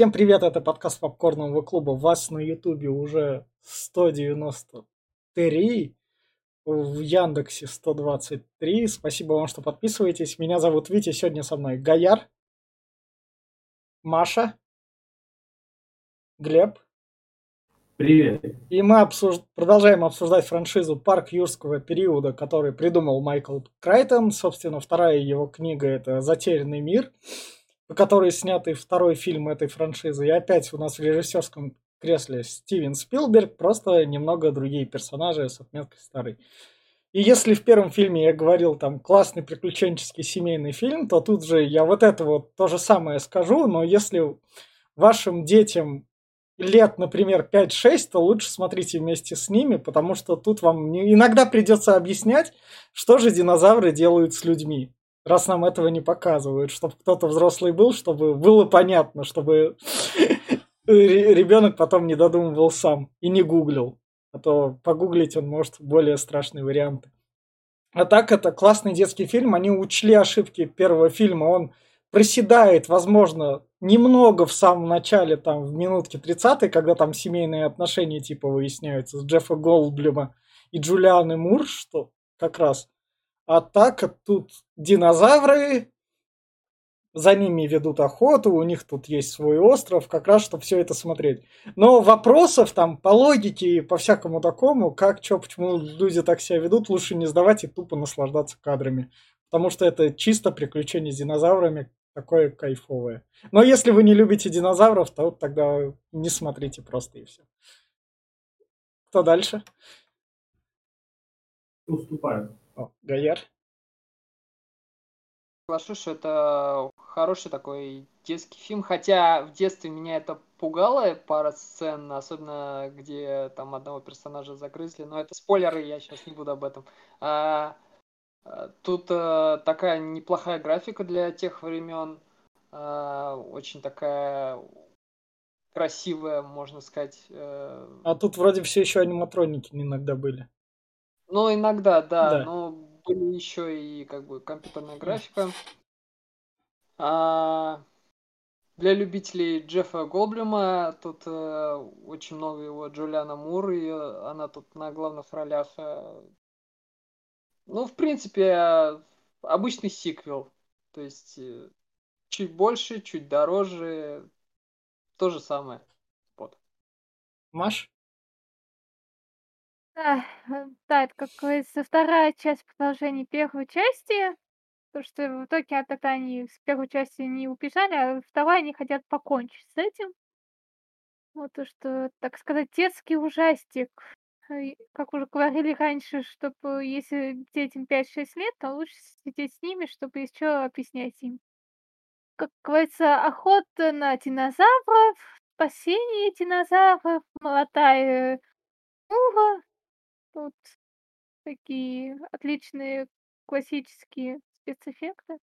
Всем привет, это подкаст Попкорного клуба. Вас на ютубе уже 193, в Яндексе 123. Спасибо вам, что подписываетесь. Меня зовут Витя, сегодня со мной Гаяр, Маша, Глеб. Привет. И мы обсуж... продолжаем обсуждать франшизу «Парк юрского периода», который придумал Майкл Крайтон. Собственно, вторая его книга – это «Затерянный мир» по которой снятый второй фильм этой франшизы. И опять у нас в режиссерском кресле Стивен Спилберг, просто немного другие персонажи с отметкой старый. И если в первом фильме я говорил там классный приключенческий семейный фильм, то тут же я вот это вот то же самое скажу, но если вашим детям лет, например, 5-6, то лучше смотрите вместе с ними, потому что тут вам иногда придется объяснять, что же динозавры делают с людьми раз нам этого не показывают, чтобы кто-то взрослый был, чтобы было понятно, чтобы ребенок потом не додумывал сам и не гуглил. А то погуглить он может более страшные варианты. А так, это классный детский фильм. Они учли ошибки первого фильма. Он проседает, возможно, немного в самом начале, там, в минутке 30 когда там семейные отношения типа выясняются с Джеффа Голдблюма и Джулианы Мур, что как раз а так тут динозавры, за ними ведут охоту, у них тут есть свой остров, как раз, чтобы все это смотреть. Но вопросов там по логике и по всякому такому, как, что, почему люди так себя ведут, лучше не сдавать и тупо наслаждаться кадрами. Потому что это чисто приключение с динозаврами, такое кайфовое. Но если вы не любите динозавров, то тогда не смотрите просто и все. Кто дальше? Уступаю. О, Гаяр? Соглашусь, что это хороший такой детский фильм, хотя в детстве меня это пугало, пара сцен, особенно где там одного персонажа загрызли, но это спойлеры, я сейчас не буду об этом. А, а тут а, такая неплохая графика для тех времен, а, очень такая красивая, можно сказать. А, а тут вроде все еще аниматроники иногда были. Ну, иногда, да, да. но были еще и как бы компьютерная графика. А, для любителей Джеффа Голблюма тут э, очень много его Джулиана Мур, и она тут на главных ролях. Э, ну, в принципе, обычный сиквел. То есть э, чуть больше, чуть дороже. То же самое. Вот. Маш? Да, э, да, это, как говорится, вторая часть продолжения первой части. Потому что в итоге тогда они с первой части не убежали, а второй они хотят покончить с этим. Вот то, что, так сказать, детский ужастик. Как уже говорили раньше, чтобы если детям 5-6 лет, то лучше сидеть с ними, чтобы еще объяснять им. Как говорится, охота на динозавров, спасение динозавров, молодая мура, Тут такие отличные классические спецэффекты.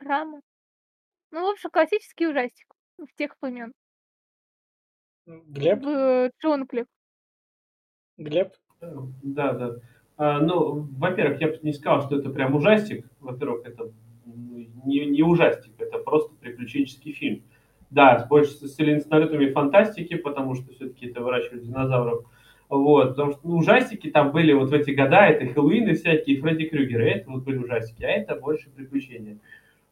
Драма. Ну, в общем, классический ужастик в тех времен. Глеб? В джунглях. Глеб? Да, да. А, ну, во-первых, я бы не сказал, что это прям ужастик. Во-первых, это не, не ужастик, это просто приключенческий фильм. Да, с больше с налетами фантастики, потому что все-таки это выращивают динозавров вот, потому что ну, ужастики там были вот в эти года, это Хэллоуины всякие, Фредди Крюгеры, это вот были ужастики, а это больше приключения.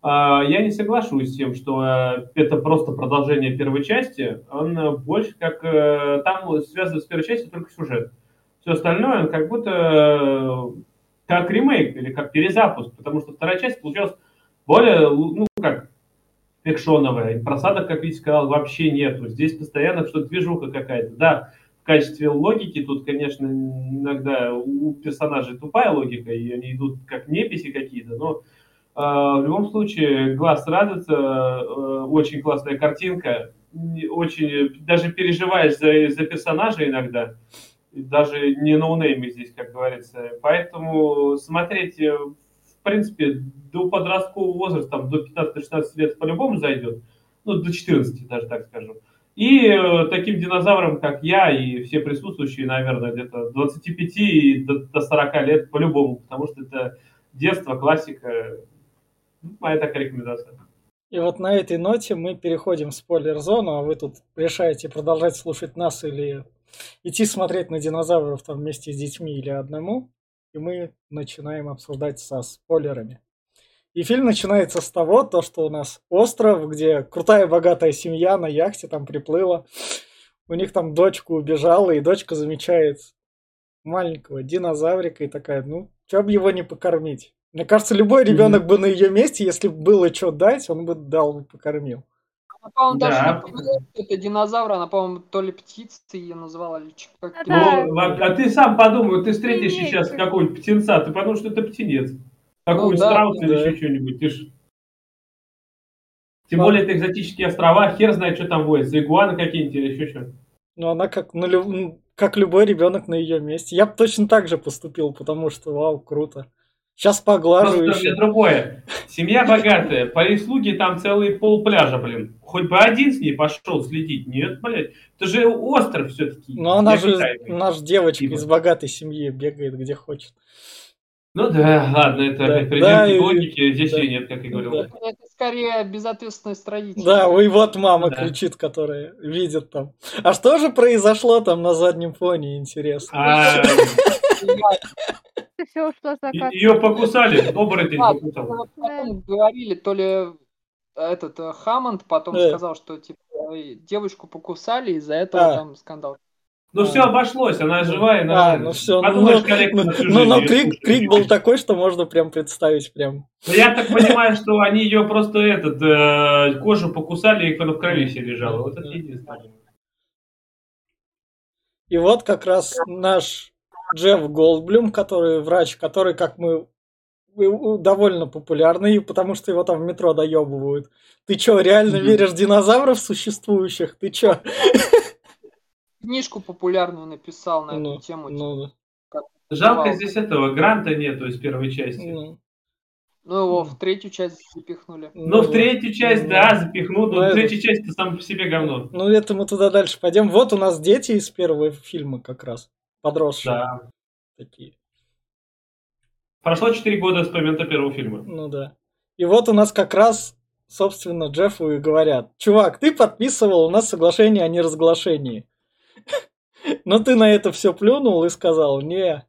А, я не соглашусь с тем, что э, это просто продолжение первой части. Он э, больше как... Э, там связан с первой частью только сюжет. Все остальное, он как будто как ремейк или как перезапуск, потому что вторая часть получилась более, ну, как, экшоновая. Просадок, как Витя сказал, вообще нету. Здесь постоянно что-то движуха какая-то. Да, качестве логики тут, конечно, иногда у персонажей тупая логика, и они идут как неписи какие-то, но э, в любом случае глаз радуется, э, очень классная картинка, очень даже переживаешь за, за персонажа иногда, даже не ноунеймы здесь, как говорится. Поэтому смотреть, э, в принципе, до подросткового возраста, там, до 15-16 лет по-любому зайдет, ну, до 14 даже так скажу. И э, таким динозаврам, как я и все присутствующие, наверное, где-то 25 и до, до 40 лет по-любому, потому что это детство, классика. Моя такая рекомендация. И вот на этой ноте мы переходим в спойлер-зону, а вы тут решаете продолжать слушать нас или идти смотреть на динозавров там вместе с детьми или одному. И мы начинаем обсуждать со спойлерами. И фильм начинается с того, то, что у нас остров, где крутая богатая семья на яхте там приплыла. У них там дочка убежала, и дочка замечает маленького динозаврика и такая, ну, чё бы его не покормить? Мне кажется, любой ребенок mm-hmm. бы на ее месте, если бы было что дать, он бы дал, бы покормил. Она, по-моему, да. даже не поняла, что это динозавр, она, по-моему, то ли птица ее называла, или как а, да. ну, а, ты сам подумай, ты встретишь Птенец. сейчас какого-нибудь птенца, ты подумаешь, что это птенец. Какой ну, страус да, или да. еще что-нибудь. Ты ж... Тем да. более это экзотические острова, хер знает, что там водится, игуаны какие-нибудь или еще что. Ну, она как, на лю... как любой ребенок на ее месте. Я бы точно так же поступил, потому что, вау, круто. Сейчас поглажу еще. другое. Семья богатая, прислуги там целый пол пляжа, блин. Хоть бы один с ней пошел следить. Нет, блядь. Это же остров все-таки. Ну, она же, наш девочка типа. из богатой семьи бегает где хочет. Ну да, ладно, это да, предел да, логики, здесь да, ее нет, как я говорил. Да. Это скорее безответственность родителей. Да, и вот мама да. кричит, которая видит там. А что же произошло там на заднем фоне, интересно? А, все ушло за Ее покусали, оборотень покусал. Говорили, то ли этот э, Хаммонд потом э. сказал, что типа девушку покусали, из-за этого а. там скандал. Ну все обошлось, она живая, нормально. А, ну все, Подумаешь, ну, ну, ну, но крик, крик был такой, что можно прям представить прям. Ну, я так понимаю, что они ее просто этот э, кожу покусали, и она в крови все лежала. Вот это единственное. И вот как раз наш Джефф Голдблюм, который врач, который, как мы довольно популярный, потому что его там в метро доебывают. Ты чё, реально веришь в динозавров существующих? Ты чё? Книжку популярную написал на ну, эту тему. Ну, да. Жалко здесь этого гранта нету из первой части. Ну. Ну, его в третью часть запихнули. Ну, в третью часть, ну, да, запихнут. Но ну, третья часть это сам по себе говно. Ну, это мы туда дальше пойдем. Вот у нас дети из первого фильма как раз подросшие. Да. Такие. Прошло 4 года с момента первого фильма. Ну да. И вот у нас как раз, собственно, Джеффу и говорят, чувак, ты подписывал у нас соглашение о неразглашении. Но ты на это все плюнул и сказал, не.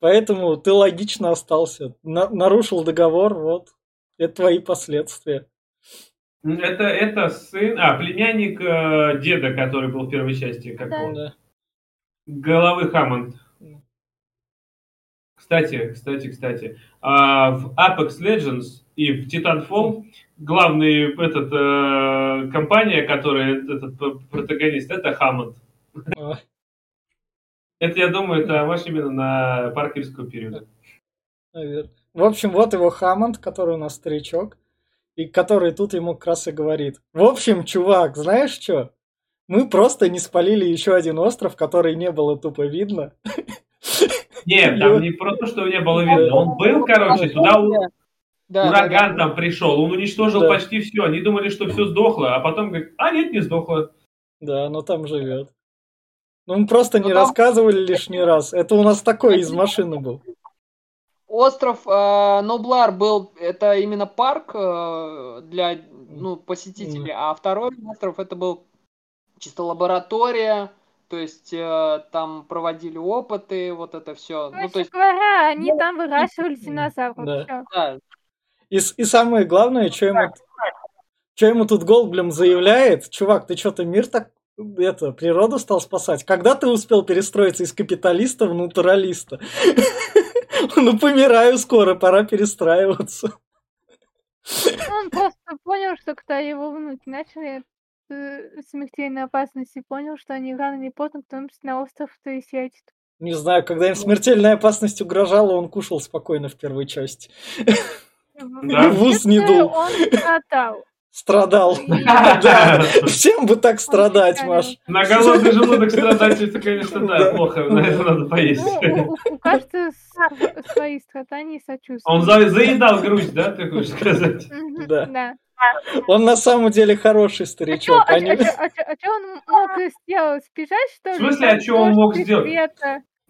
Поэтому ты логично остался. На- нарушил договор, вот. Это твои последствия. Это, это сын, а, племянник э, деда, который был в первой части, как да. он. Да. Головы Хаммонд. Кстати, кстати, кстати, а в Apex Legends и в Titanfall главный этот э, компания, которая этот протагонист, это Хаммонд. Это, я думаю, это ваш именно на паркерского периода. Наверное. В общем, вот его Хаммонд, который у нас старичок и который тут ему как раз и говорит. В общем, чувак, знаешь что? Мы просто не спалили еще один остров, который не было тупо видно. Нет, там не просто, что не было видно. Он был, короче, туда да, ураган да, там пришел, он уничтожил да. почти все. Они думали, что все сдохло, а потом говорит, а нет, не сдохло. Да, но там живет. Ну, мы просто но не там... рассказывали лишний раз. Это у нас такой из машины был. Остров э, Ноблар был, это именно парк э, для ну, посетителей, mm. а второй остров это был чисто лаборатория, то есть э, там проводили опыты, вот это все. Ну, то есть... говоря, они там выращивали динозавров. Да. да. И, и самое главное, что ему, что ему тут Голдблем заявляет, чувак, ты что-то мир так это, природу стал спасать. Когда ты успел перестроиться из капиталиста в натуралиста? Ну, помираю скоро, пора перестраиваться. Он просто понял, что когда его внуки начали э, смертельной опасности, понял, что они рано или поздно кто-нибудь на остров то и сядет. Не знаю, когда им смертельная опасность угрожала, он кушал спокойно в первой части. Да. В ус не дул. Он страдал. Страдал. Да. Всем бы так страдать, Маш. На голодный желудок страдать, это, конечно, да, плохо. На это надо поесть. Ну, у каждого свои страдания и сочувствия. Он заедал грудь, да, ты хочешь сказать? Да. Он на самом деле хороший старичок. А что он мог сделать? Сбежать, что ли? В смысле, а что он мог сделать?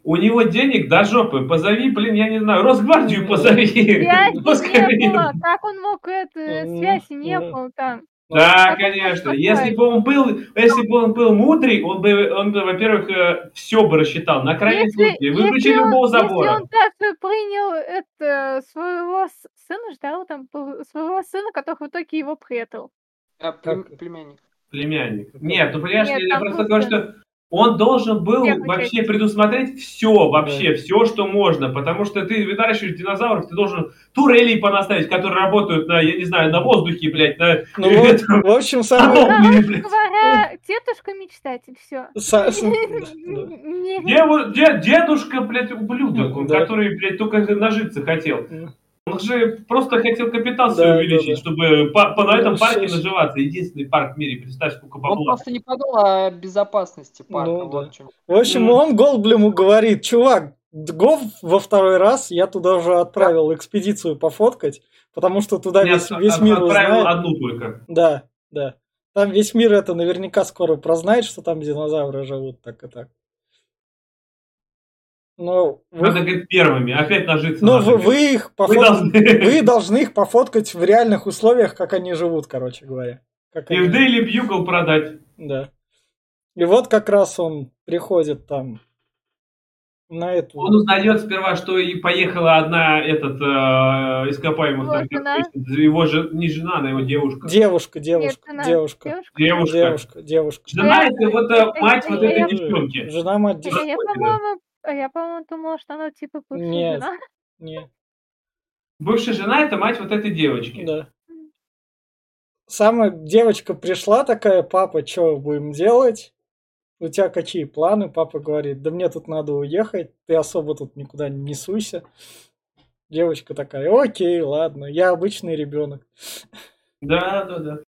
У него денег до жопы. Позови, блин, я не знаю, Росгвардию позови. Связи не было. Как он мог это? Связи не было там. Да, конечно. Если бы он был, если бы он был мудрый, он бы, он бы, во-первых, все бы рассчитал. На крайний Если, случай. Выключи если он, любого если забора. он даже принял это своего сына, ждал там своего сына, который в итоге его предал. А, племянник. Племянник. Нет, ну понимаешь, Нет, я просто говорю, что он должен был вообще предусмотреть все, вообще, все, что можно. Потому что ты выращиваешь динозавров, ты должен турелей понаставить, которые работают на, я не знаю, на воздухе, блядь, на... Ну в общем, самое... Говоря, тетушка мечтатель, все. да. Дедушка, блядь, ублюдок, Да. который, блядь, только нажиться хотел. Он же просто хотел капитал Да, свой да, увеличить, да. чтобы по, по- на этом парке наживаться. Единственный парк в мире, представь, сколько Он бабла. просто не подумал о безопасности парка. Ну, вот да. в общем, он Голдблему говорит, чувак, го во второй раз, я туда уже отправил экспедицию пофоткать, потому что туда Я весь, весь мир отправил узнает. одну только. Да, да. Там весь мир это наверняка скоро прознает, что там динозавры живут, так и так. Но вы, Надо, говорит, первыми. Опять нажиться но вы, вы их Вы пофот- должны. вы должны их пофоткать в реальных условиях, как они живут, короче говоря. Как И они- в Daily Bugle продать. Да. И вот как раз он приходит там на эту... Он узнает сперва, что и поехала одна этот э, ископаемый Вот она. его же не жена, она его девушка. Девушка, девушка, жена. девушка, Девушка. Девушка. девушка, девушка. Жена это вот э, мать вот этой девчонки. Жена мать девушки. я, по-моему, а я, по-моему, думала, что она типа бывшая Нет. жена. Не, Бывшая жена это мать вот этой девочки. да. Самая девочка пришла такая, папа, что будем делать? У тебя какие планы? Папа говорит, да мне тут надо уехать, ты особо тут никуда не суйся. Девочка такая, окей, ладно, я обычный ребенок. Да, да,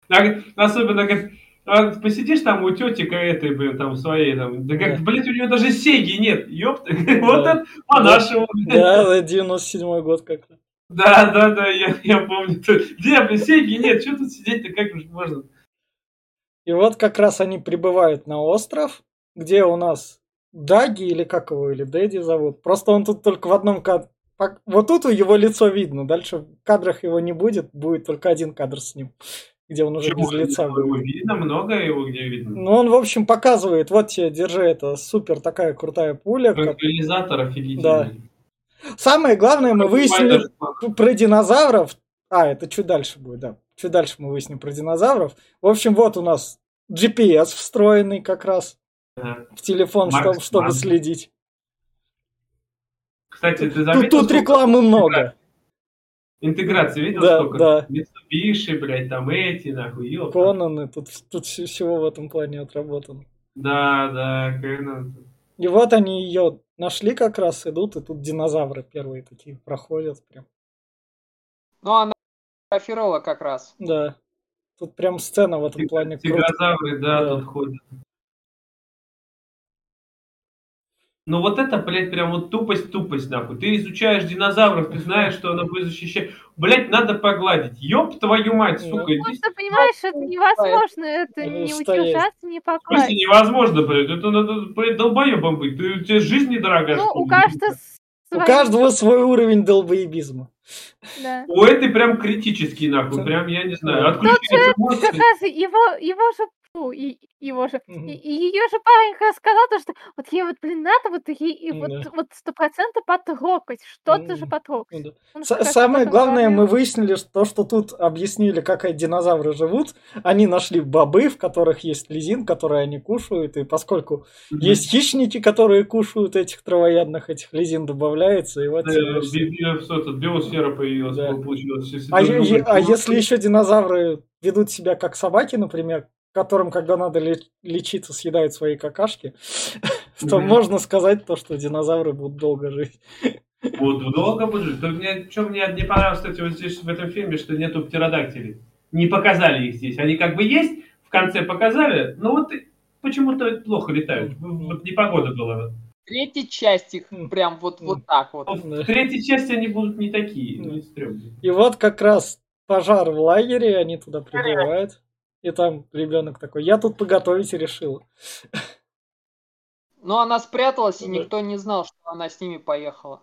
да. Особенно, говорит, а посидишь там у тетика этой, блин, там своей, там, да как, Да. блядь, у нее даже сеги нет, ёпта, вот Да. это по-нашему. Да, 97 год как-то. Да, да, да, я, я помню. Где, блин, сеги нет, что тут сидеть-то, как уж можно? И вот как раз они прибывают на остров, где у нас Даги или как его, или Дэдди зовут. Просто он тут только в одном кадре. Вот тут его лицо видно, дальше в кадрах его не будет, будет только один кадр с ним, где он уже Почему? без лица Его будет. видно, много его где видно. Ну, он, в общем, показывает, вот тебе, держи, это супер такая крутая пуля. как- Транквилизатор офигительный. Да. Самое главное, мы выяснили про динозавров. А, это чуть дальше будет, да. Чуть дальше мы выясним про динозавров. В общем, вот у нас GPS встроенный как раз Да. в телефон, Марк чтобы, чтобы следить. Кстати, ты Тут, заметил, тут сколько рекламы много. Интеграции видел Да, сколько? да. Mitsubishi, блядь, там эти, нахуй, ёпта. Конаны, тут, тут всего в этом плане отработано. Да, да, Кэнон. И вот они ее нашли как раз, идут, и тут динозавры первые такие проходят прям. Ну, она фотографировала как раз. Да. Тут прям сцена в этом плане круто. Тигрозавры, да, Да. тут ходят. Ну вот это, блядь, прям вот тупость-тупость, нахуй. Ты изучаешь динозавров, ты знаешь, что она будет защищать. Блядь, надо погладить. Ёб твою мать, Да. сука. Здесь Просто, понимаешь, это невозможно, это Ну, не удержаться, не просто покласть. невозможно, блядь. Это надо, блядь, долбоебом быть. Ты, у тебя жизнь недорогая, Ну, что у каждого У каждого свой уровень долбоебизма. Да. У этой прям критический, нахуй. Прям, я не знаю, отключается Как мозг. раз его, его же, фу, и, его же, Мгм. и, ее же парень сказал, то, что вот ей вот, блин, надо вот ей и вот, Да. вот сто процентов потрогать, что-то же Мгм. потрогать. Ну да. Он С- Самое главное, мы говорил. выяснили, что то, что тут объяснили, как динозавры живут. Они нашли бобы, в которых есть лизин, которые они кушают. И поскольку Мгм. есть хищники, которые кушают этих травоядных, этих лизин добавляется. И вот тут, биосфера появилась, Да. получилось. А, а ну, если еще динозавры ведут себя как собаки, например, которым, когда надо ле- лечиться, съедают свои какашки, то можно сказать то, что динозавры будут долго жить. Вот, долго будет жить. Только мне, что мне не понравилось, кстати, вот здесь в этом фильме, что нету птеродактилей. Не показали их здесь. Они как бы есть, в конце показали, но вот почему-то плохо летают. Вот непогода была. Третья часть их прям вот, вот так вот. Да. В третьей части они будут не такие, не стрёмные. И вот как раз пожар в лагере, они туда прибывают. И там ребенок такой, я тут поготовить решил. Но она спряталась, и Да. никто не знал, что она с ними поехала.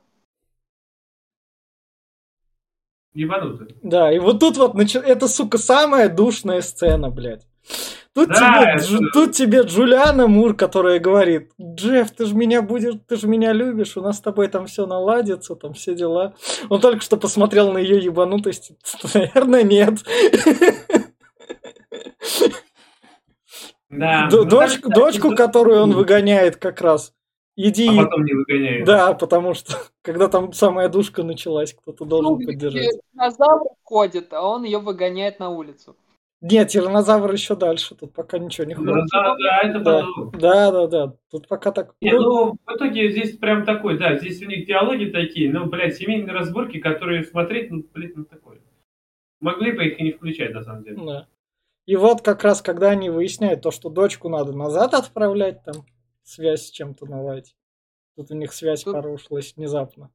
Ебануто. Да, и вот тут вот, начи- это, сука, самая душная сцена, блядь. Тут, Да, тебе, это- Джу- тут тебе Джулиана Мур, которая говорит, Джефф, ты же меня будешь, ты же меня любишь, у нас с тобой там все наладится, там все дела. Он только что посмотрел на ее ебанутость. Наверное, нет. Да. Ну, Дочку, да, дочку, да. которую он выгоняет как раз. Иди. А потом не выгоняют. Да, потому что когда там самая душка началась, кто-то должен Ну, поддержать. Динозавр ходит, а он ее выгоняет на улицу. Нет, тиранозавр еще дальше, тут пока ничего не Да, ходит. да, да, это Да, да, да, да. Тут пока так. Не, ну, в итоге здесь прям такой, да, здесь у них диалоги такие, ну, блядь, семейные разборки, которые смотреть, ну, блядь, ну, такое. Могли бы их и не включать, на самом деле. Да. И вот как раз, когда они выясняют то, что дочку надо назад отправлять, там связь с чем-то наладить. Тут у них связь Тут- порушилась внезапно.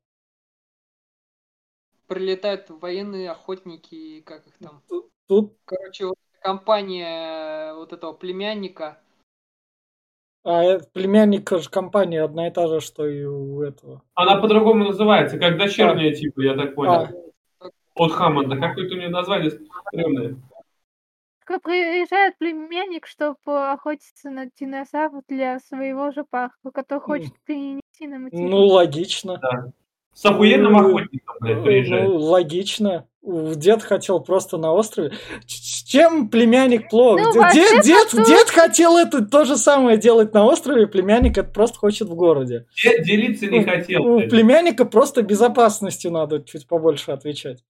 Прилетают военные охотники, как их там. Тут, Короче, вот компания э, вот этого племянника. а это племянника же компания одна и та же, что и у этого. Она по-другому называется, как дочерняя, типа, я так понял. А, От Хаммонда. Какое-то у нее название стрёмное. Только приезжает племянник, чтобы охотиться на динозавров для своего же парка, который хочет перенести на материк. ну, логично. С охуенным Ну, охотником, блядь, приезжает. Ну, логично. У- Дед хотел просто на острове. Чем племянник плох? Ну, Дед, дед, тут- дед хотел это то же самое делать на острове, племянник это просто хочет в городе. Де- Делиться не У- хотел. У блядь. племянника просто безопасностью надо чуть побольше отвечать.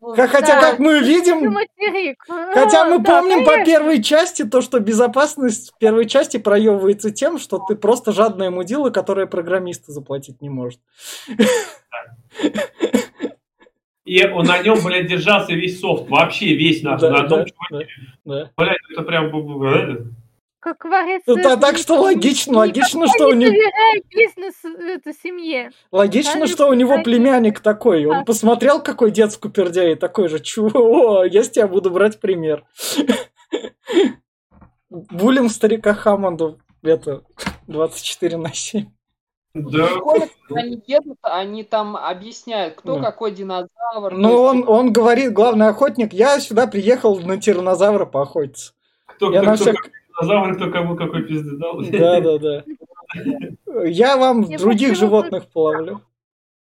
Хотя, да. как мы видим, хотя мы да, помним по конечно. первой части то, что безопасность в первой части проебывается тем, что ты просто жадная мудила, которая программиста заплатить не может. И он на нем, блядь, держался весь софт. Вообще весь. Да, на одном да, чуваке. да. Блядь, это прям... Как говорится... Ну, да, так что логично, логично, что у не него... бизнес это семье. Логично, что у него племянник такой. Он посмотрел, какой дед скупердяй, и такой же, чего, я с тебя буду брать пример. Булим старика Хаммонду, это, 24 на 7. Да. Они едут, они там объясняют, кто Да. какой динозавр. Ну, то он, есть, он говорит, главный охотник, я сюда приехал на тиранозавра поохотиться. Кто, Я кто, на кто, всяк- какой динозавр, кто кому какой пизды дал. Да, да, да. Я вам Я других животных половлю.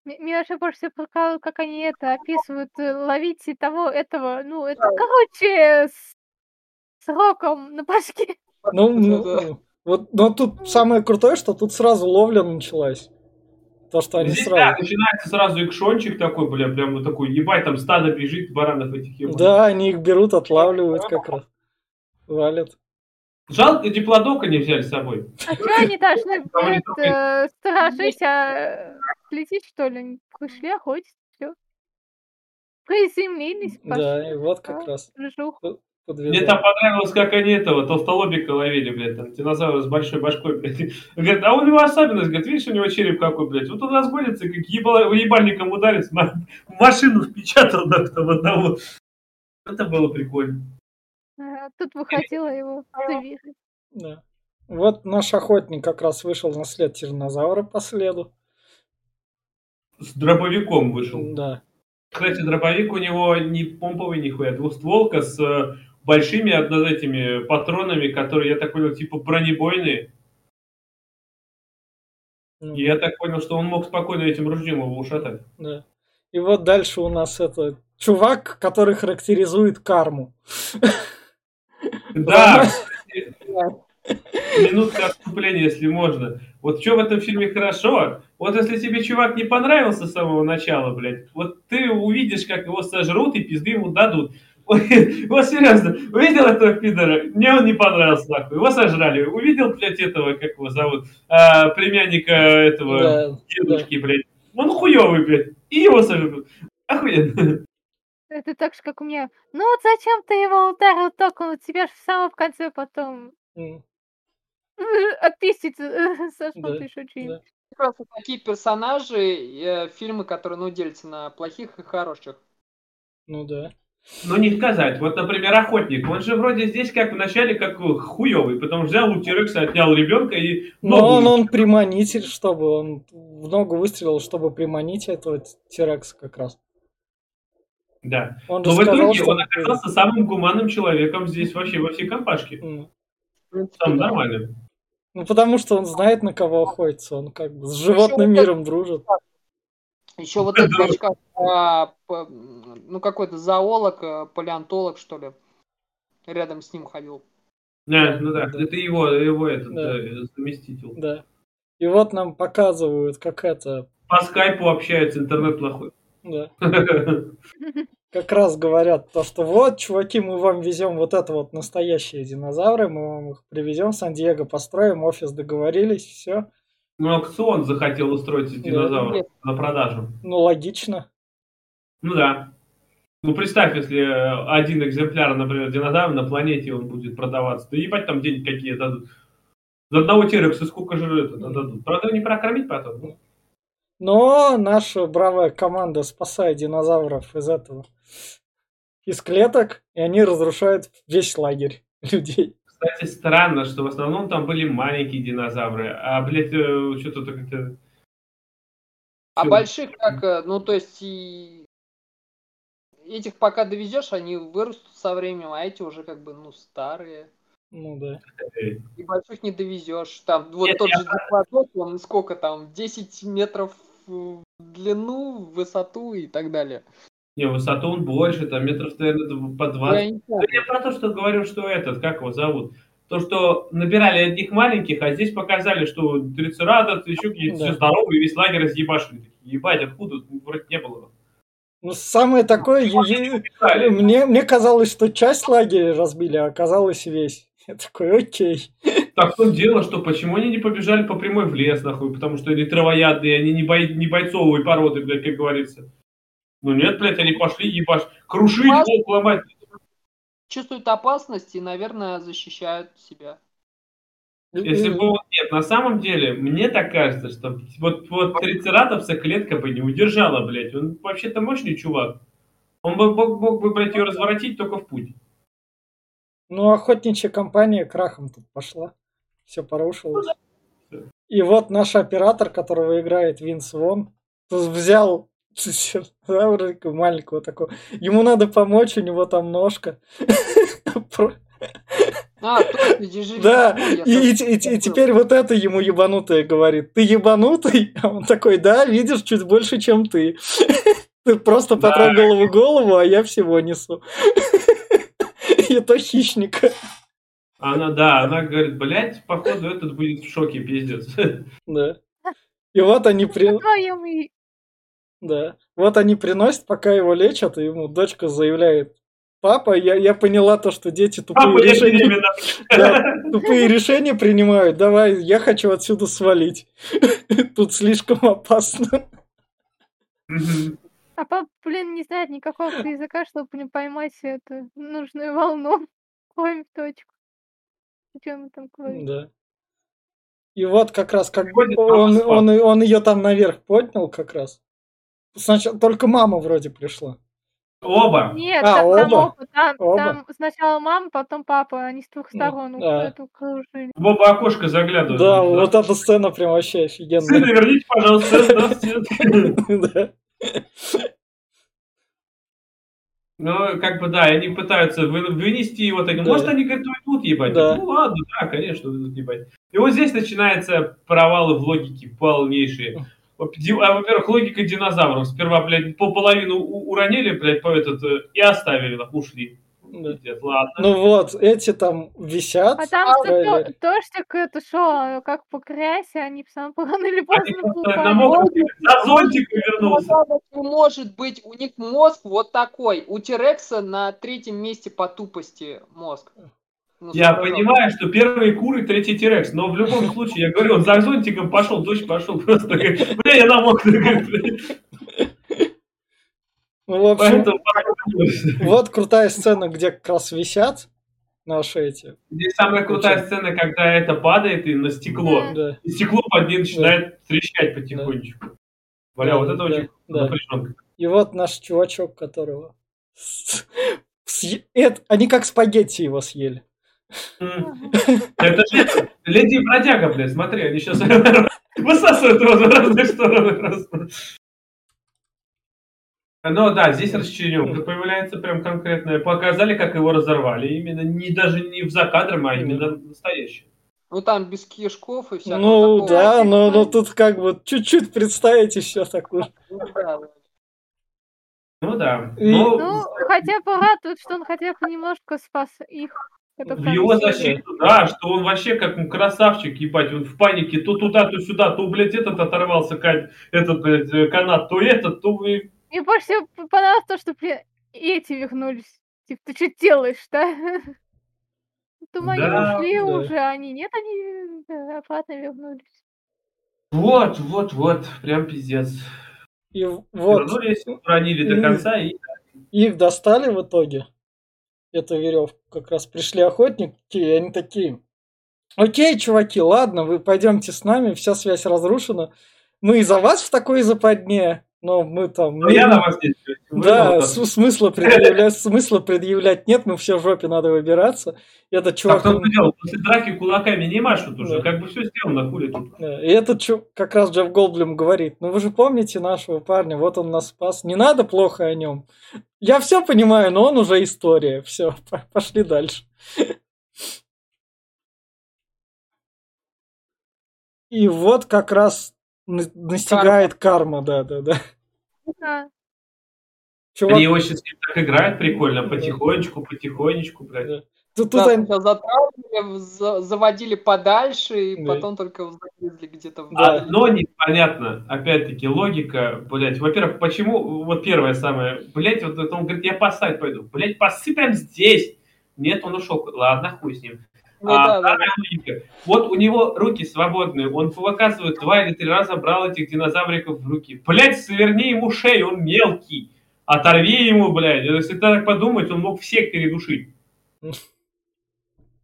М- Меня вообще больше всего прикалывает, как они это описывают, э, ловить и того, этого, ну, это, короче, с сроком на башке. Ну, ну, Да-да. вот, но тут самое крутое, что тут сразу ловля началась. То, что они Здесь, да, сразу... начинается сразу экшончик такой, бля, прям вот такой, ебать, там стадо бежит баранов этих ебаных. Да, они их берут, отлавливают как раз. Валят. Жалко, диплодока не взяли с собой. А что они должны будет э, сторожить, а лететь, что ли? Они Пришли охотиться, все. Приземлились, Да, и вот как пошли. раз Жух. подвезли. Мне там понравилось, как они этого толстолобика ловили, блядь, там, динозавра с большой башкой, блядь. Говорит, а у него особенность, говорит, видишь, у него череп какой, блядь, вот он разгонится, как ебало- ебальником ударит, машину впечатал, да, там одного. Это было прикольно. А, Тут выходила его дверь. Да. Вот наш охотник как раз вышел на след тиранозавра по следу. С дробовиком вышел. Да. Кстати, дробовик у него не помповый нихуя, двустволка с э, большими одно этими патронами, которые, я так понял, типа бронебойные. Ну, И я так понял, что он мог спокойно этим ружьем его ушатать. да. И вот дальше у нас это чувак, который характеризует карму. Да, минутка отступления, если можно. Вот что в этом фильме хорошо, вот если тебе чувак не понравился с самого начала, блядь, вот ты увидишь, как его сожрут и пизды ему дадут. Вот серьезно, увидел этого пидора, мне он не понравился, нахуй, его сожрали. Увидел, блядь, этого, как его зовут, а, племянника этого Да, да. дедушки, блядь, он хуёвый, блядь, и его сожрут. Охуенно. Это так же, как у меня. Ну вот зачем ты его ударил током? У тебя же в самом конце потом М, отписить Саш, Да, еще что-нибудь. да. вот такие персонажи, э, фильмы, которые, ну, делятся на плохих и хороших. Ну да. Ну, не сказать. Вот, например, охотник. Он же вроде здесь как вначале как хуёвый, потом взял у Тирекса, отнял ребенка и... Но ногу он, он приманитель, чтобы он в ногу выстрелил, чтобы приманить этого Тирекса как раз. Да. Он Но в сказал, итоге что он оказался самым гуманным человеком здесь вообще во всей компашке. М. Там нормально. Ну, потому что он знает, на кого охотится. Он как бы с животным вот это- миром дружит. Еще вот этот в очках, а, по- ну какой-то зоолог, а, палеонтолог, что ли, рядом с ним ходил. Да, ну да, Да. это его, его этот Да. э, заместитель. Да. И вот нам показывают, как это... По скайпу общаются, интернет плохой. Да. Как раз говорят то, что вот, чуваки, мы вам везем вот это вот настоящие динозавры, мы вам их привезем в Сан-Диего, построим офис, договорились, все. Ну, аукцион захотел устроить из Да. динозавров на продажу. Ну, логично. Ну да. Ну, представь, если э, один экземпляр, например, динозавра на планете, он будет продаваться. Да ебать там деньги какие дадут. За одного терекса сколько же это дадут? Правда, не прокормить потом? Ну, Но наша бравая команда спасает динозавров из этого, из клеток, и они разрушают весь лагерь людей. Кстати, странно, что в основном там были маленькие динозавры, а, блядь, э, что-то как-то... А больших как, э, ну то есть и этих пока довезешь, они вырастут со временем, а эти уже как бы, ну, старые. Ну да. э, И больших не довезешь. Там вот Нет, тот я- же диплодок, он сколько там, 10 метров в длину, в высоту и так далее. Не, высоту он больше, там метров, наверное, по Я 20. не Да помню. я про то, что говорю, что этот, как его зовут? То, что набирали одних маленьких, а здесь показали, что трицератопс, еще какие-то Да. все здоровые, весь лагерь разъебашили. Ебать, откуда? Вроде не было. Ну, самое такое, е- е- мне, мне казалось, что часть лагеря разбили, а оказалось весь. Я такой, окей. Так в том дело, что почему они не побежали по прямой в лес, нахуй, потому что они травоядные, они не, бой, не бойцовые породы, блядь, как говорится. Ну нет, блядь, они пошли ебаш, крушить, лоб ломать. Чувствуют опасность и, наверное, защищают себя. Если бы он... Нет, на самом деле, мне так кажется, что вот, вот трицератопса клетка бы не удержала, блядь. Он вообще-то мощный чувак. Он бы мог, мог бы, блядь, ее разворотить только в путь. Ну, охотничья компания крахом тут пошла. Все порушилось. И вот наш оператор, которого играет Винс Вон, взял динозаврика маленького такого. Ему надо помочь, у него там ножка. А, точно. Да, и, и- совсем и- и забыл. теперь вот это ему ебанутое говорит. Ты ебанутый? А он такой, да, видишь, чуть больше, чем ты. Ты просто потрогал его голову, а я всего несу. И то хищника. Она, да, она говорит, блядь, походу этот будет в шоке, пиздец. Да. И вот они при... Да. Вот они приносят, пока его лечат, и ему дочка заявляет, папа, я, я поняла то, что дети тупые Папа, решения, да, тупые решения принимают. Давай, я хочу отсюда свалить. Тут слишком опасно. А папа, блин, не знает никакого языка, чтобы не поймать эту нужную волну. Ловим в точку. Чем там говорит? Да. И вот как раз, как он, с он, он ее там наверх поднял как раз. Сначала только мама вроде пришла. Оба. Нет, А, там, там оба? оба, там, Оба? там сначала мама, потом папа, они с двух сторон да. эту кружили. В оба окошка заглядывают. Да, вот эта сцена прям вообще Сына, офигенная. верните, пожалуйста, здравствуйте. Ну, как бы, да, они пытаются вы- вынести его таким. Да. Может, они говорят, уйдут, ебать. Да. Ну, ладно, да, конечно, уйдут, ебать. И вот здесь начинаются провалы в логике полнейшие. А, Во-первых, логика динозавров. Сперва, блядь, по половину уронили, блядь, по этот, э, и оставили, нахуй, ушли. Да. Пиздец, ладно. Ну вот, эти там висят. Потому что правильно. то- дождик это шо, как по грязи, они сам рано или поздно на за зонтиком вернулся. Не может быть, у них мозг вот такой. У Терекса на третьем месте по тупости мозг. Ну, Я понимаю, что первые куры, третий тирекс, но в любом случае, я говорю, он за зонтиком пошел, дождь пошел, просто говорит, бля, я намок. Ну, в общем, Поэтому вот крутая сцена, где как раз висят наши эти. Здесь самая крутая сцена, когда это падает и на стекло. Да. И стекло под ним начинает трещать потихонечку. Бля, вот это Да, очень да. напряженка. И вот наш чувачок, которого это- Они как спагетти его съели. Это же леди бродяга, блядь, смотри, они сейчас высасывают его в разные стороны просто. Ну да, здесь расчлененка появляется прям конкретная. Показали, как его разорвали. Именно не даже не в закадром, а именно настоящее. Ну там без кишков и всякого Ну такого. да, но, но тут как бы чуть-чуть представить еще такое. Ну, да. Ну. И- Ну, Ну, хотя бы радует, что он хотя бы немножко спас их. В его защиту, да, что он вообще как ну, красавчик, ебать, он в панике, то туда, то сюда, то, блядь, этот оторвался, этот, блядь, э, канат, то этот, то и Мне больше всего понравилось то, что блин, и эти вернулись. Типа, ты что делаешь, да? Мои Да, ушли да. уже, а они нет, они э, обратно вернулись. Вот, вот, вот, прям пиздец. И вот Вернулись, уронили до конца и... их достали в итоге. Эту веревку. Как раз пришли охотники, и они такие. Окей, чуваки, ладно, вы пойдемте с нами, вся связь разрушена. Мы из-за вас в такой западне, но мы там... Ну, я мирно- на вас здесь. Да, с- смысла предъявлять, смысла предъявлять нет, мы все в жопе, надо выбираться. Этот чувак, том он- дело, после драки кулаками не машут уже, Да. как бы все сделано, хули тут. И этот чу- как раз Джефф Голдблюм говорит, ну вы же помните нашего парня, вот он нас спас, не надо плохо о нем. Я все понимаю, но он уже история, все, пошли дальше. И вот как раз настигает карма, да, да, да. Да. Чувак, Они очень с ним так играют прикольно, потихонечку, потихонечку, блядь. тут, тут Да, они- сначала затравливали, за- заводили подальше, и Да. потом только загрызли где-то Да. Одно непонятно, опять-таки, логика, блядь, во-первых, почему, вот первое самое, блядь, вот он говорит, я посадить пойду, блядь, посыпем здесь. Нет, он ушел, ладно, хуй с ним. Ну А, да, да. Вот у него руки свободные, он показывает два или три раза брал этих динозавриков в руки. Блядь, сверни ему шею, он мелкий. Оторви ему, блядь. Если так подумать, он мог всех передушить.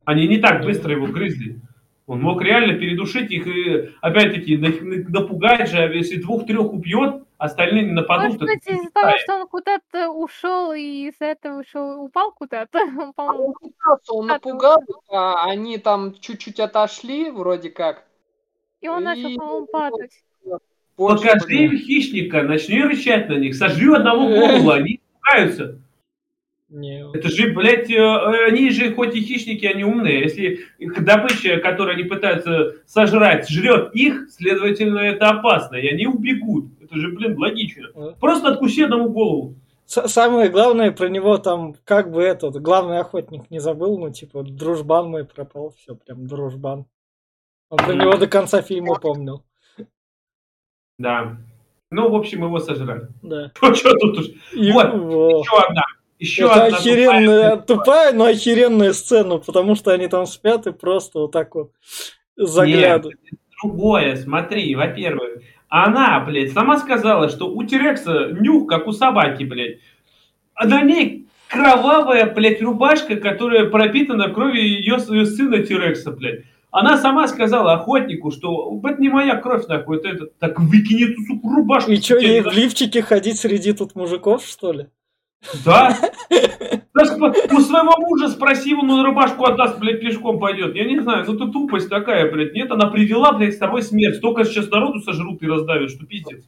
Они не так быстро его грызли. Он мог реально передушить их и, опять-таки, на- на- напугать же, а если двух-трех убьет, остальные нападут. Может быть, из-за того, что он куда-то ушел и из-за этого ушел, упал куда-то. Он, А по-моему, Он пытался, он напугал, а они там чуть-чуть отошли, вроде как. И он начал, И- по-моему, падать. Больше Покажи им хищника, начни рычать на них, сожри одного голову, они испугаются. Не, Это же, блядь, э, они же хоть и хищники, они умные. Если их добыча, которую они пытаются сожрать, жрет их, следовательно, это опасно, и они убегут. Это же, блин, логично. Да. Просто откуси одному голову. Самое главное про него там, как бы этот, главный охотник не забыл, ну, типа, дружбан мой пропал, все, прям дружбан. Он про него до конца фильма помнил. Да. Ну, в общем, его сожрали. Да. Ну, что тут уж? И- Вот. во. Еще одна. Еще Это одна охеренная, тупая, но охеренная сцена, потому что они там спят и просто вот так вот заглядывают. другое, смотри, во-первых, она, блядь, сама сказала, что у Терекса нюх, как у собаки, блядь. А на ней кровавая, блядь, рубашка, которая пропитана кровью ее, ее сына Терекса, блядь. Она сама сказала охотнику, что это не моя кровь, нахуй, это, это так выкини эту, сука, рубашку. И что, ей в лифчике ходить среди тут мужиков, что ли? Да? Даже у своего мужа спроси, он на рубашку отдаст, блядь, пешком пойдет. Я не знаю, ну это тупость такая, блядь. Нет, она привела, блядь, с тобой смерть. Столько сейчас народу сожрут и раздавят, что пиздец.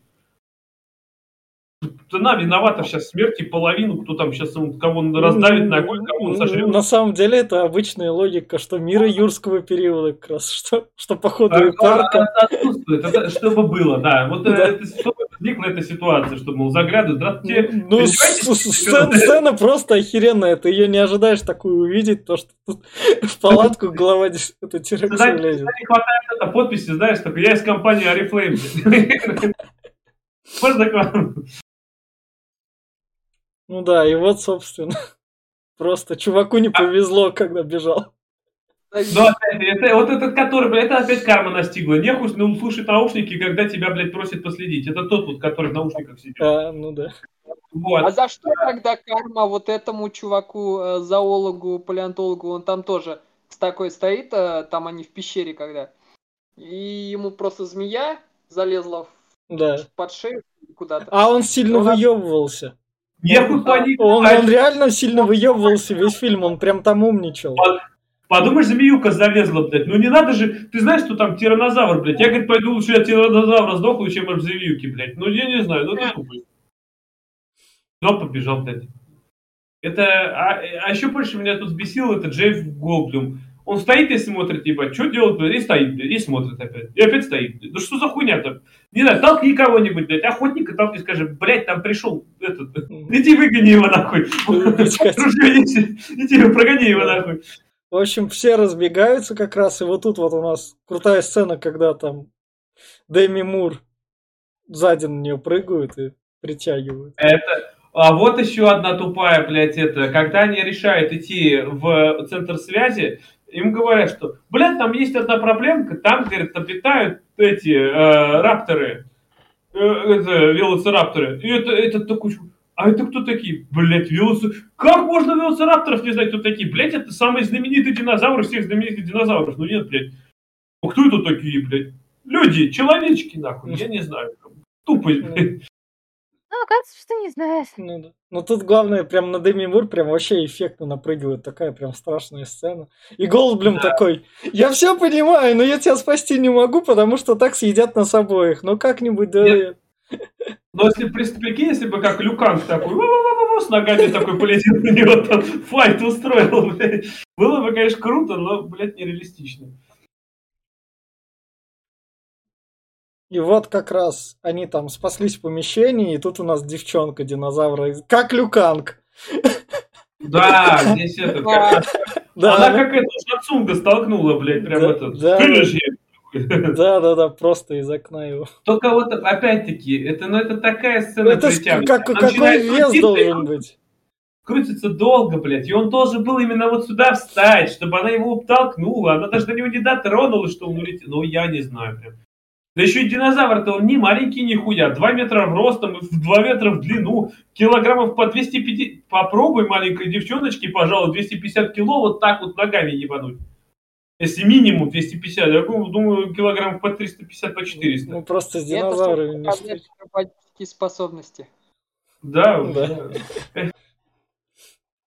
Она виновата сейчас смерти половину, кто там сейчас кого он раздавит ногой, кого он Ну, сожрет. На самом деле это обычная логика, что мира юрского периода как раз, что, что походу А, и парка. Это отсутствует, это чтобы было, да. Вот э, Да. это, чтобы возникла эта ситуация, что, мол, заглядывают, здравствуйте. Ну, сцена, сцена просто охеренная. Ты ее не ожидаешь такую увидеть, то что тут в палатку дес- это Знаете, влезет. не хватает это подписи, знаешь, только я из компании Oriflame. Можно к вам? Ну да, и вот, собственно, просто чуваку не повезло, когда бежал. Ну, опять, это, вот этот, который, блядь, это опять карма настигла. Нехуй ну, слушать наушники, когда тебя, блядь, просят последить. Это тот вот, который в наушниках сидит. А, ну да. Вот. А за что тогда карма вот этому чуваку, э, зоологу, палеонтологу, он там тоже с такой стоит, э, там они в пещере когда, и ему просто змея залезла в- Да. под шею куда-то. А он сильно Ну, да. Он, он реально сильно выебывался весь фильм, он прям там умничал. Подумаешь, змеюка залезла, блядь. Ну не надо же, ты знаешь, что там тиранозавр, блядь. Я, говорит, пойду лучше от тиранозавра сдохну, чем от змеюки, блядь. Ну я не знаю, ну это тупость. Но побежал, блядь. Это, а, а еще больше меня тут сбесил это Джейф Голдблюм. Он стоит и смотрит, типа, что делать, и стоит, и смотрит опять. И опять стоит. Ну что за хуйня-то? Не знаю, толкни кого-нибудь, блядь, охотника толкни, скажи, блядь, там пришел этот, иди выгони его нахуй. Иди, прогони его нахуй. В общем, все разбегаются как раз, и вот тут вот у нас крутая сцена, когда там Дэми Мур сзади на нее прыгают и притягивают. Это, а вот еще одна тупая, блядь, это, когда они решают идти в центр связи, им говорят, что, блядь, там есть одна проблемка, там, говорят, обитают эти э, рапторы, э, это, велоцирапторы, и это, это такой, а это кто такие? Блять, велосы... Как можно велоцирапторов не знать, кто такие? Блять, это самый знаменитый динозавр всех знаменитых динозавров. Ну нет, блядь. Ну кто это такие, блядь? Люди, человечки, нахуй, я не знаю. Тупость, блядь. Ну, оказывается, что не знаешь. Ну, да. Но тут главное, прям на Деми Мур прям вообще эффектно напрыгивает. Такая прям страшная сцена. И Голдблюм да. такой, я все понимаю, но я тебя спасти не могу, потому что так съедят нас обоих. Ну как-нибудь, да... Нет. Но если прикинь, если бы как Люканг такой с ногами такой полетел на него, там файт устроил, блядь. Было бы, конечно, круто, но, блядь, нереалистично. И вот как раз они там спаслись в помещении, и тут у нас девчонка динозавра, как Люканг. Да, здесь это, как, да, она как это, Шацунга столкнула, блядь, прям да, это, да, да, да, да, просто из окна его. Только вот, опять-таки, это, ну, это такая сцена Это как, какой вес должен быть? Крутится долго, блядь, и он должен был именно вот сюда встать, чтобы она его толкнула, она даже до него не дотронулась, что он улетел. Ну, я не знаю прям. Да еще и динозавр-то он не маленький нихуя, 2 метра в ростом, 2 метра в длину, килограммов по 250... Попробуй маленькой девчоночке, пожалуй, 250 кило вот так вот ногами ебануть. Если минимум 250, я думаю, килограмм по 350, по 400. Ну, просто с динозаврами не способности. Да, да.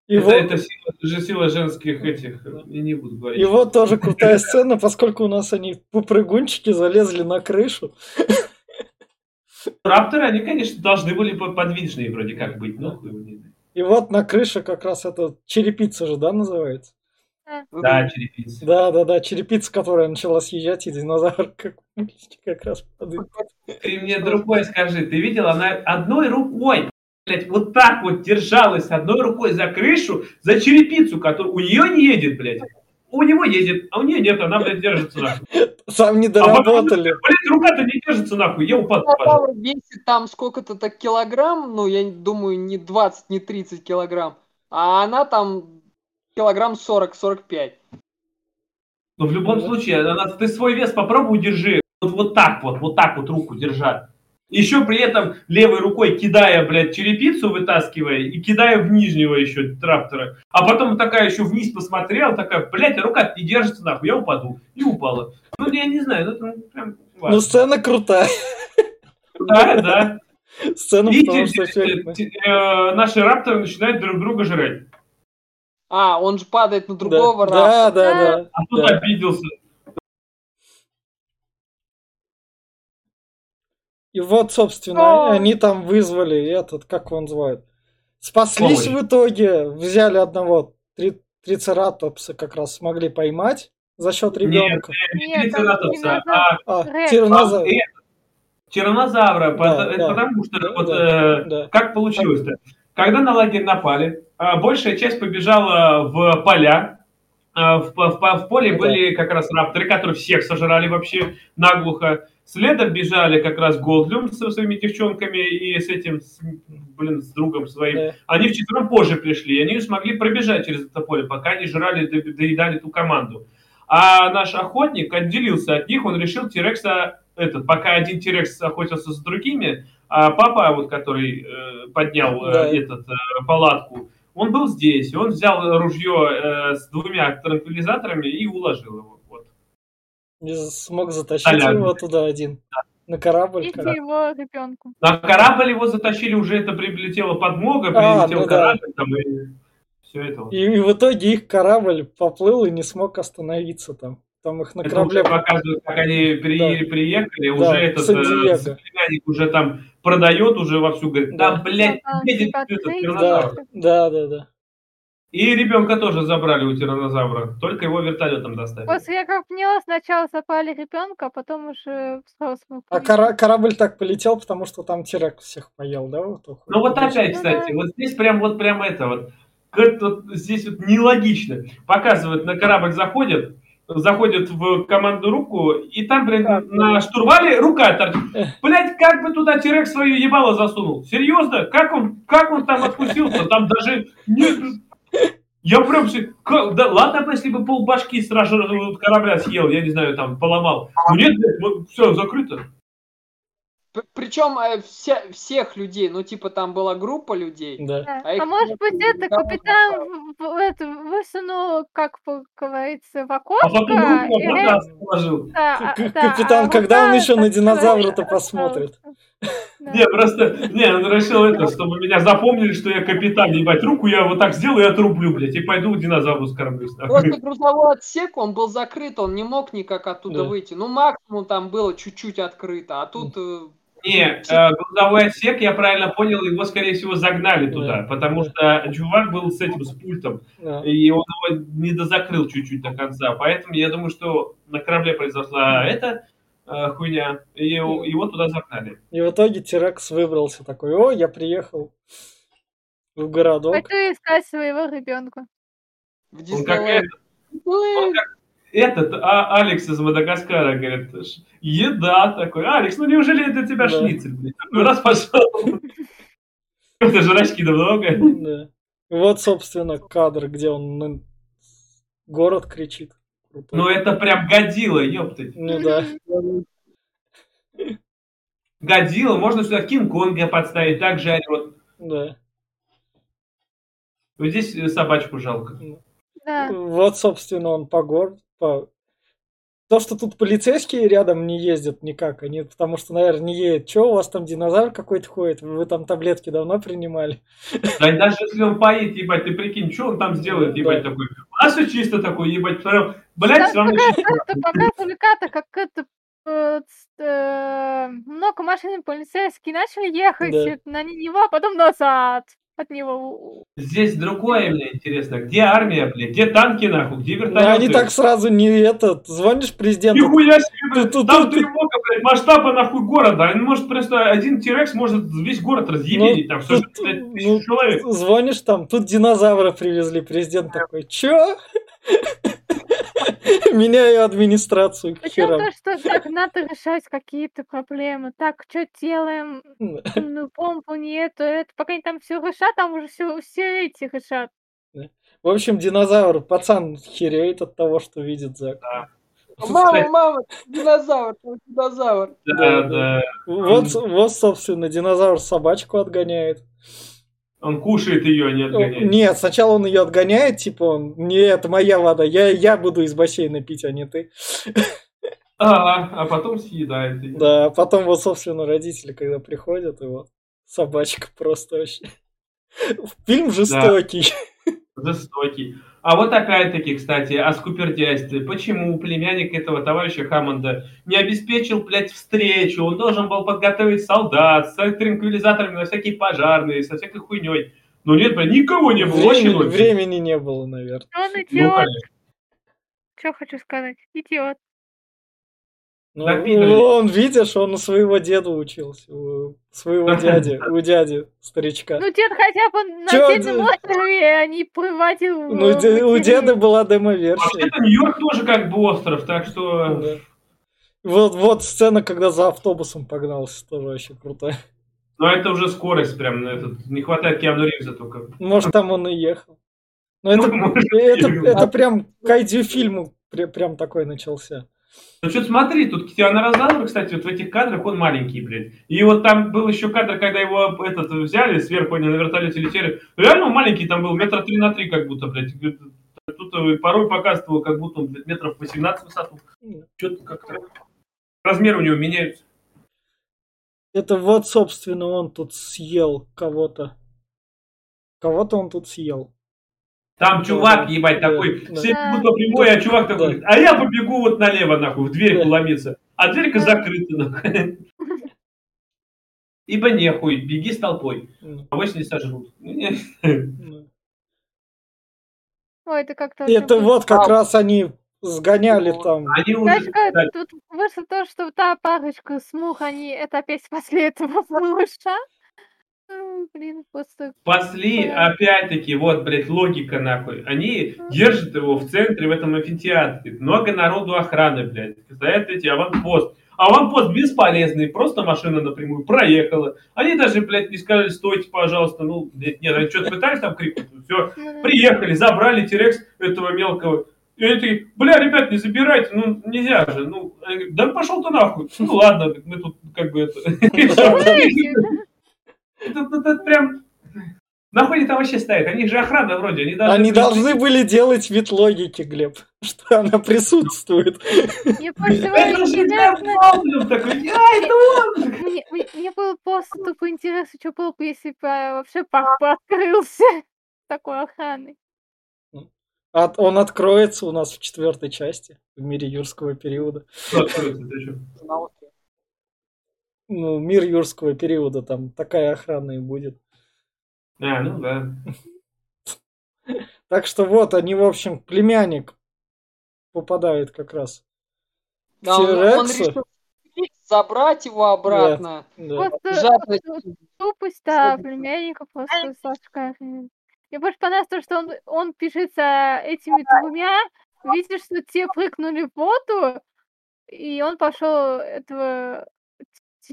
И это, вот... это сила, же сила женских этих, я не буду говорить. И вот тоже крутая сцена, поскольку у нас они попрыгунчики залезли на крышу. Рапторы, они, конечно, должны были подвижные вроде как быть, но И вот на крыше как раз это черепица же, да, называется? Да, черепица. Да, да, да, черепица, которая начала съезжать, и динозавр как, как раз падает. Ты мне другой скажи, ты видел, она одной рукой, блядь, вот так вот держалась одной рукой за крышу, за черепицу, которая у нее не едет, блядь. У него едет, а у нее нет, она, блядь, держится нахуй. Сам не доработали. А блядь, рука-то не держится нахуй, я упаду. Весит там сколько-то так килограмм, ну, я думаю, не 20, не 30 килограмм, а она там килограмм 40-45. Но в любом случае, она, ты свой вес попробуй держи. Вот, вот так вот, вот так вот руку держать. Еще при этом левой рукой кидая, блядь, черепицу вытаскивая и кидая в нижнего еще траптора. А потом такая еще вниз посмотрела, такая, блядь, а рука не держится нахуй, я упаду. И упала. Ну, я не знаю, ну, это прям важно. Ну, сцена крутая. Да, да. Сцена, и потому что э, наши рапторы начинают друг друга жрать. А, он же падает на другого да, раптора. Да, да, да. А тут да. обиделся. И вот, собственно, а. они там вызвали этот, как он называет, спаслись Ой. в итоге, взяли одного три, трицератопса, как раз смогли поймать за счет ребенка. Нет, не Нет трицератопса, а, а тиранозавра. Тиранозавра, да, да, потому что да, вот да, э, да. как получилось-то? Когда на лагерь напали, а, большая часть побежала в поля, а, в, в, в поле были как раз рапторы, которые всех сожрали вообще наглухо. Следом бежали как раз Голдлюм со своими девчонками и с этим, с, блин, с другом своим. Да. Они вчетвером позже пришли, и они смогли пробежать через это поле, пока не жрали, доедали ту команду. А наш охотник отделился от них, он решил Тирекса, этот, пока один Тирекс охотился за другими, а папа, вот, который э, поднял э, да. этот, э, палатку, он был здесь, он взял ружье э, с двумя транквилизаторами и уложил его. Вот. Не смог затащить Солями. его туда один. Да. На корабль. И как- его ребенку. На корабль его затащили, уже это прилетела подмога, А, прилетел ну да. корабль, там, и все это. вот. И, и в итоге их корабль поплыл и не смог остановиться там. Там их на Это корабле... уже показывают, как они при- Да. приехали, Да, уже этот Сан-Диего. э, соплеменник уже там продает, уже вовсю говорит, Да. да, блядь, едет этот. Да, да, да, да. И ребенка тоже забрали у тиранозавра, только его вертолетом доставили. После, я как поняла, сначала запали ребенка, а потом уже взрослого. А кора- корабль так полетел, потому что там Тирекс всех поел, да? Вот. Ну вот опять, Ну кстати, да. вот здесь прям вот прям это вот, как-то вот здесь вот нелогично. Показывают, на корабль заходят, заходят в команду руку, и там, блин, Так. на штурвале рука торчит. Эх. Блять, как бы туда Тирекс свою ебало засунул? Серьезно? Как он, как он там откусился? Там даже нет... Я прям... се- как- Да, ладно если бы пол башки сразу же корабля съел, я не знаю, там, поломал. Ну нет, все, закрыто. Причем всех людей, ну типа там была группа людей. Да. Да. А их А может быть, это никого капитан в- в- это, высунул, как говорится, в А окошко. потом руку и. Да, К- а, к- да, капитан, а когда он еще на динозавра-то посмотрит? Да. Не, просто, не, он решил это, чтобы меня запомнили, что я капитан, ебать, руку я вот так сделаю и отрублю, блядь, и пойду динозавру скормлюсь. Просто грузовой отсек, он был закрыт, он не мог никак оттуда Да. выйти. Ну, максимум там было чуть-чуть открыто, а тут... Не, э, грузовой отсек, я правильно понял, его, скорее всего, загнали туда, Да. потому что чувак был с этим, с пультом, Да. и он его не дозакрыл чуть-чуть до конца, поэтому я думаю, что на корабле произошла эта э, хуйня, и его, его туда загнали. И в итоге Тирекс выбрался такой, о, я приехал в городок. Пойду искать своего ребенка. В Он как этот, он как этот а, Алекс из Мадагаскара, говорит, «Ш- еда такой. Алекс, ну неужели это тебя Да. шницель, блядь? Такой раз пошел. Это жрачки да много. Да. Вот, собственно, кадр, где он на город кричит. Ну это прям годило, ёптать. Ну да. Годило, можно сюда Кинг-Конга подставить, так же орёт. Да. Вот здесь собачку жалко. Да. Вот, собственно, он по городу. По... То, что тут полицейские рядом не ездят никак, они потому что, наверное, не едет. Че, у вас там динозавр какой-то ходит? Вы там таблетки давно принимали? Да даже если он поедет, ебать, ты прикинь, что он там сделает, ебать, Да. такой. У нас все чисто такой, ебать, посмотрел, блядь, все равно чисто. Показывали кадр, как это э, много машин полицейские начали ехать Да. на него, а потом назад от него. Здесь другое мне интересно. Где армия, блядь? Где танки, нахуй? Где Ну, вертолеты? они так сразу не этот. Звонишь президенту. Нихуя себе, блядь. Тут- Там тут- тревога, блядь, масштаба, нахуй, города. Он может просто один Тирекс может весь город разъебенить. Там все, тут, блядь, ну, тысячу человек. Звонишь там, тут динозавра привезли. Президент такой, чё? Меняю администрацию херам. то, что так надо решать какие-то проблемы. Так, что делаем? Ну, помпу нету, это пока они там все решат, там уже все, все эти решат. В общем, динозавр, пацан хереет от того, что видит Зак. Мама, мама, динозавр, динозавр. Да, да. Вот, вот, собственно, динозавр собачку отгоняет. Он кушает ее, не отгоняет. Нет, сначала он ее отгоняет, типа он, не, это моя вода, я, я буду из бассейна пить, а не ты. А, а потом съедает ее. Да, а потом вот, собственно, родители, когда приходят, и вот собачка просто вообще. Фильм жестокий. Жестокий. А вот опять-таки, кстати, о скупердяйстве. Почему племянник этого товарища Хаммонда не обеспечил, блядь, встречу? Он должен был подготовить солдат с транквилизаторами на всякие пожарные, со всякой хуйней. Но нет, блядь, никого не было. Очень Времени, ночью. времени не было, наверное. Он Ну, идиот. конечно. Что хочу сказать? Идиот. Ну, Запидорили. он, видишь, он у своего деда учился, у своего дяди, у дяди, старичка. Ну, дед хотя бы на отдельном ты? острове, а не в- Ну, у деда была демо-версия. Вообще-то Нью-Йорк тоже как бы остров, так что... Вот, вот сцена, когда за автобусом погнался, тоже вообще крутая. Но это уже скорость прям. на этот. Не хватает Киану Ривза только. Может, там он и ехал. Но это, Ну, может, это, прям кайдзю фильму прям такой начался. Ну что смотри, тут Тиранозавр, кстати, вот в этих кадрах он маленький, блядь. И вот там был еще кадр, когда его этот взяли, сверху они на вертолете летели. Реально он маленький там был, метра три на три как будто, блядь. Тут порой показывал, как будто он, блядь, метров 18 в высоту. Что-то как-то... Размеры у него меняются. Это вот, собственно, он тут съел кого-то. Кого-то он тут съел. Там чувак, ебать, такой, да. все бегут по прямой, а чувак такой, а я побегу вот налево, нахуй, в дверь Да. ломиться. А дверька закрыта, нахуй. Ибо нехуй, беги с толпой. Ну, Авось не сожрут. Ой, это как-то... Это вот как А. раз они сгоняли Ну, там. Они Знаешь, уже, как тут вышло то, что та парочка с мух, они это опять спасли этого малыша. М, Блин, просто... спасли, опять-таки, вот, блядь, логика, нахуй. Они держат его в центре, в этом амфитеатре. Много народу охраны, блядь. Стоят эти аванпост. Аванпост бесполезный, просто машина напрямую проехала. Они даже, блядь, не сказали, стойте, пожалуйста. Ну, блядь, нет, они что-то пытались там крикнуть. Все, м, приехали, забрали Терекс этого мелкого. И они такие, бля, ребят, не забирайте, ну, нельзя же. Ну, они говорят, да пошел ты нахуй. Ну, ладно, мы тут как бы это... Это, это- это прям... Нахуй там вообще стоят? Они же охрана вроде, они должны... Они должны были делать вид логики, Глеб, что она присутствует. Мне просто было Это же интересно... Габлин такой, а, это он! Мне, было просто тупо интересно, что было бы, если бы а, вообще парк бы открылся такой охраной. От- он откроется у нас в четвертой части, в мире юрского периода. Что откроется, ты чё? на острове. Ну, мир юрского периода, там такая охрана и будет. А, ну да. Так что вот, они, в общем, племянник попадает как раз. Да, он, он решил забрать его обратно. Да. Просто Жадность. ту- тупость да, племянника просто Сашка. Мне больше понравилось то, что он, он пишется этими двумя, видишь, что те прыгнули в воду, и он пошел этого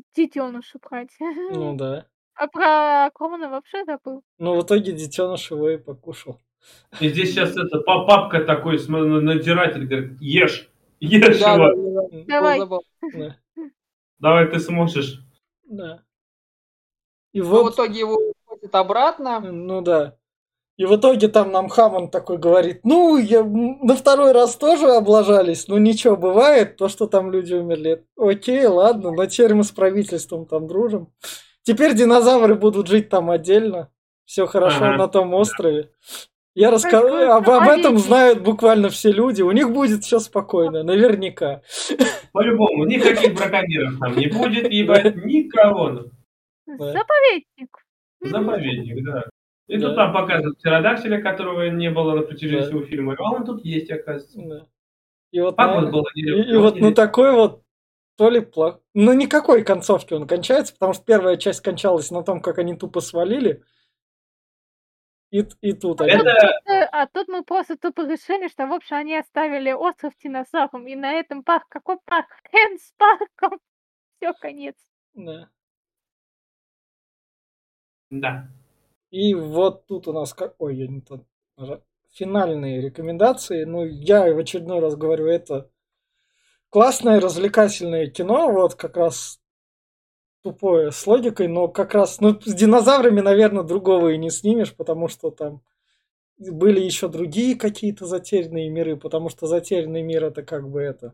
т- детеныша брать. Ну да. А про Комана вообще забыл. Но в итоге детеныш его и покушал. И здесь сейчас это па- папка такой, см- надзиратель, говорит, ешь, ешь Да, его. да, да, да. Давай. Да. Давай ты сможешь. да. И Ну, в вот, итоге его уходит обратно. ну да. И в итоге там нам Хамон такой говорит, ну, я, на второй раз тоже облажались, ну ничего, бывает, то, что там люди умерли. Окей, ладно, но теперь мы с правительством там дружим. Теперь динозавры будут жить там отдельно. Все хорошо Ага, на том острове. Я расскажу, об, об этом знают буквально все люди. У них будет все спокойно, наверняка. По-любому, никаких браконьеров там не будет, ебать, никого. Заповедник. Заповедник, да. И Да. тут там показывают птеродактиля, которого не было на протяжении Да. всего фильма. А он тут есть, оказывается. Да. И вот, Как на- было? и, и вот ну такой вот то ли плох... Ну, никакой концовки он кончается, потому что первая часть кончалась на том, как они тупо свалили. И, и тут они... Это, А тут мы просто тупо решили, что, в общем, они оставили остров динозавром, и на этом парк, какой парк? Хрен с парком. Все, конец. Да. да. И вот тут у нас... как- Ой, я не нажал. Финальные рекомендации. Ну, я в очередной раз говорю, это классное развлекательное кино, вот как раз тупое с логикой, но как раз, ну, с динозаврами, наверное, другого и не снимешь, потому что там были еще другие какие-то затерянные миры, потому что затерянный мир это как бы это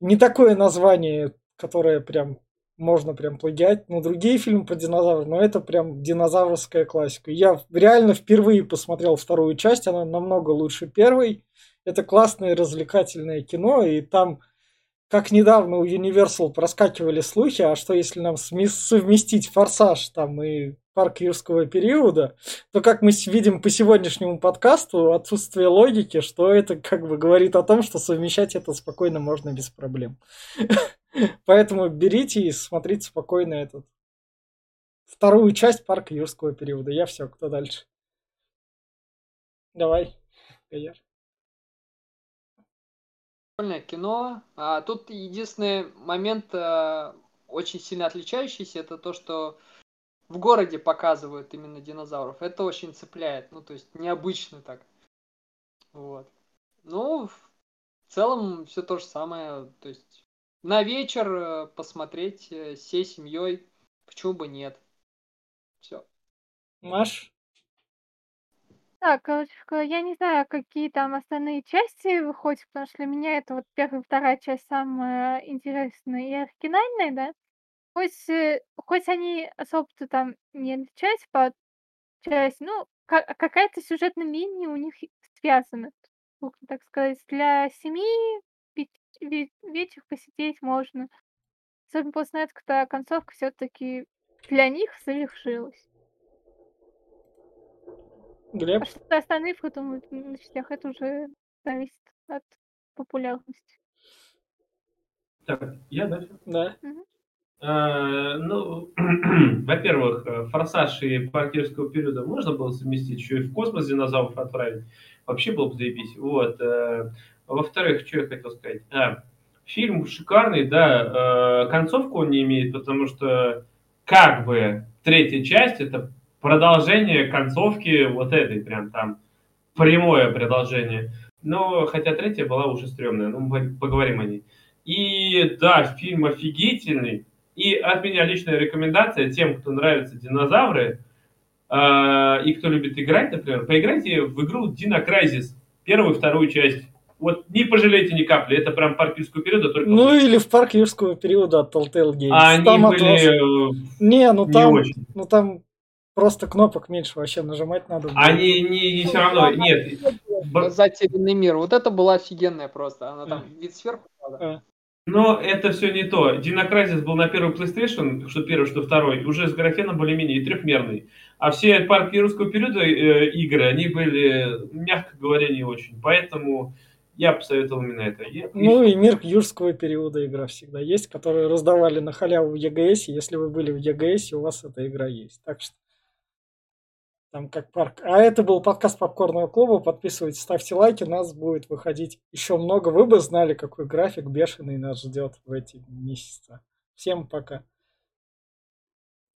не такое название, которое прям можно прям плагиать, но другие фильмы про динозавров, но это прям динозаврская классика. Я реально впервые посмотрел вторую часть, она намного лучше первой. Это классное развлекательное кино, и там, как недавно у Universal проскакивали слухи, а что если нам совместить «Форсаж» там и «Парк юрского периода», то, как мы видим по сегодняшнему подкасту, отсутствие логики, что это как бы говорит о том, что совмещать это спокойно можно без проблем. Поэтому берите и смотрите спокойно этот вторую часть парка юрского периода. Я все, кто дальше? Давай, Гаяр. Прикольное кино. А тут единственный момент, э, очень сильно отличающийся, это то, что в городе показывают именно динозавров. Это очень цепляет. Ну, то есть необычно так. Вот. Ну, в целом все то же самое. То есть на вечер э, посмотреть э, всей семьей. Почему бы нет? Все. Маш? Так, короче, ка- я не знаю, какие там остальные части выходят, потому что для меня это вот первая и вторая часть самая интересная и оригинальная, да? хоть, э, хоть они особо-то там не отличаются по части, ну, ка- какая-то сюжетная линия у них связана, можно так сказать. Для семьи ведь, ведь вечер посидеть можно. Особенно после этого, когда концовка все-таки для них завершилась. Глеб? А что остальные думают на частях, это уже зависит от популярности. Так, я дальше. Да. А, ну, во-первых, э, форсаж и паркерского периода можно было совместить, еще и в космос динозавров отправить. Вообще было бы заебись. Вот. Во-вторых, что я хотел сказать? А, фильм шикарный, да, э, концовку он не имеет, потому что как бы третья часть это продолжение концовки вот этой, прям там прямое продолжение. Но хотя третья была уже стрёмная, ну мы поговорим о ней. И да, фильм офигительный. И от меня личная рекомендация тем, кто нравятся динозавры э, и кто любит играть, например, поиграйте в игру Dino Crisis, первую вторую часть. Вот не пожалейте ни капли, это прям парк юрского периода, только... Ну или в парк юрского периода от Telltale Games. а они Там от вас- были... э, Не, ну не там, очень. ну там просто кнопок меньше вообще нажимать надо. было. Они не, не все равно, нет. Затерянный мир. Вот это была офигенная просто. Она там вид сверху. правда. Но это все не то. Crisis был на первый PlayStation, что первый, что второй, уже с графеном более-менее и трехмерный. А все парки русского периода э, игры, они были, мягко говоря, не очень. Поэтому я посоветовал именно это. И- Ну и мир юрского периода игра всегда есть, которые раздавали на халяву в EGS. Если вы были в EGS, у вас эта игра есть. Так что там как парк. А это был подкаст Попкорного клуба. Подписывайтесь, ставьте лайки. Нас будет выходить еще много. Вы бы знали, какой график бешеный нас ждет в эти месяцы. Всем пока.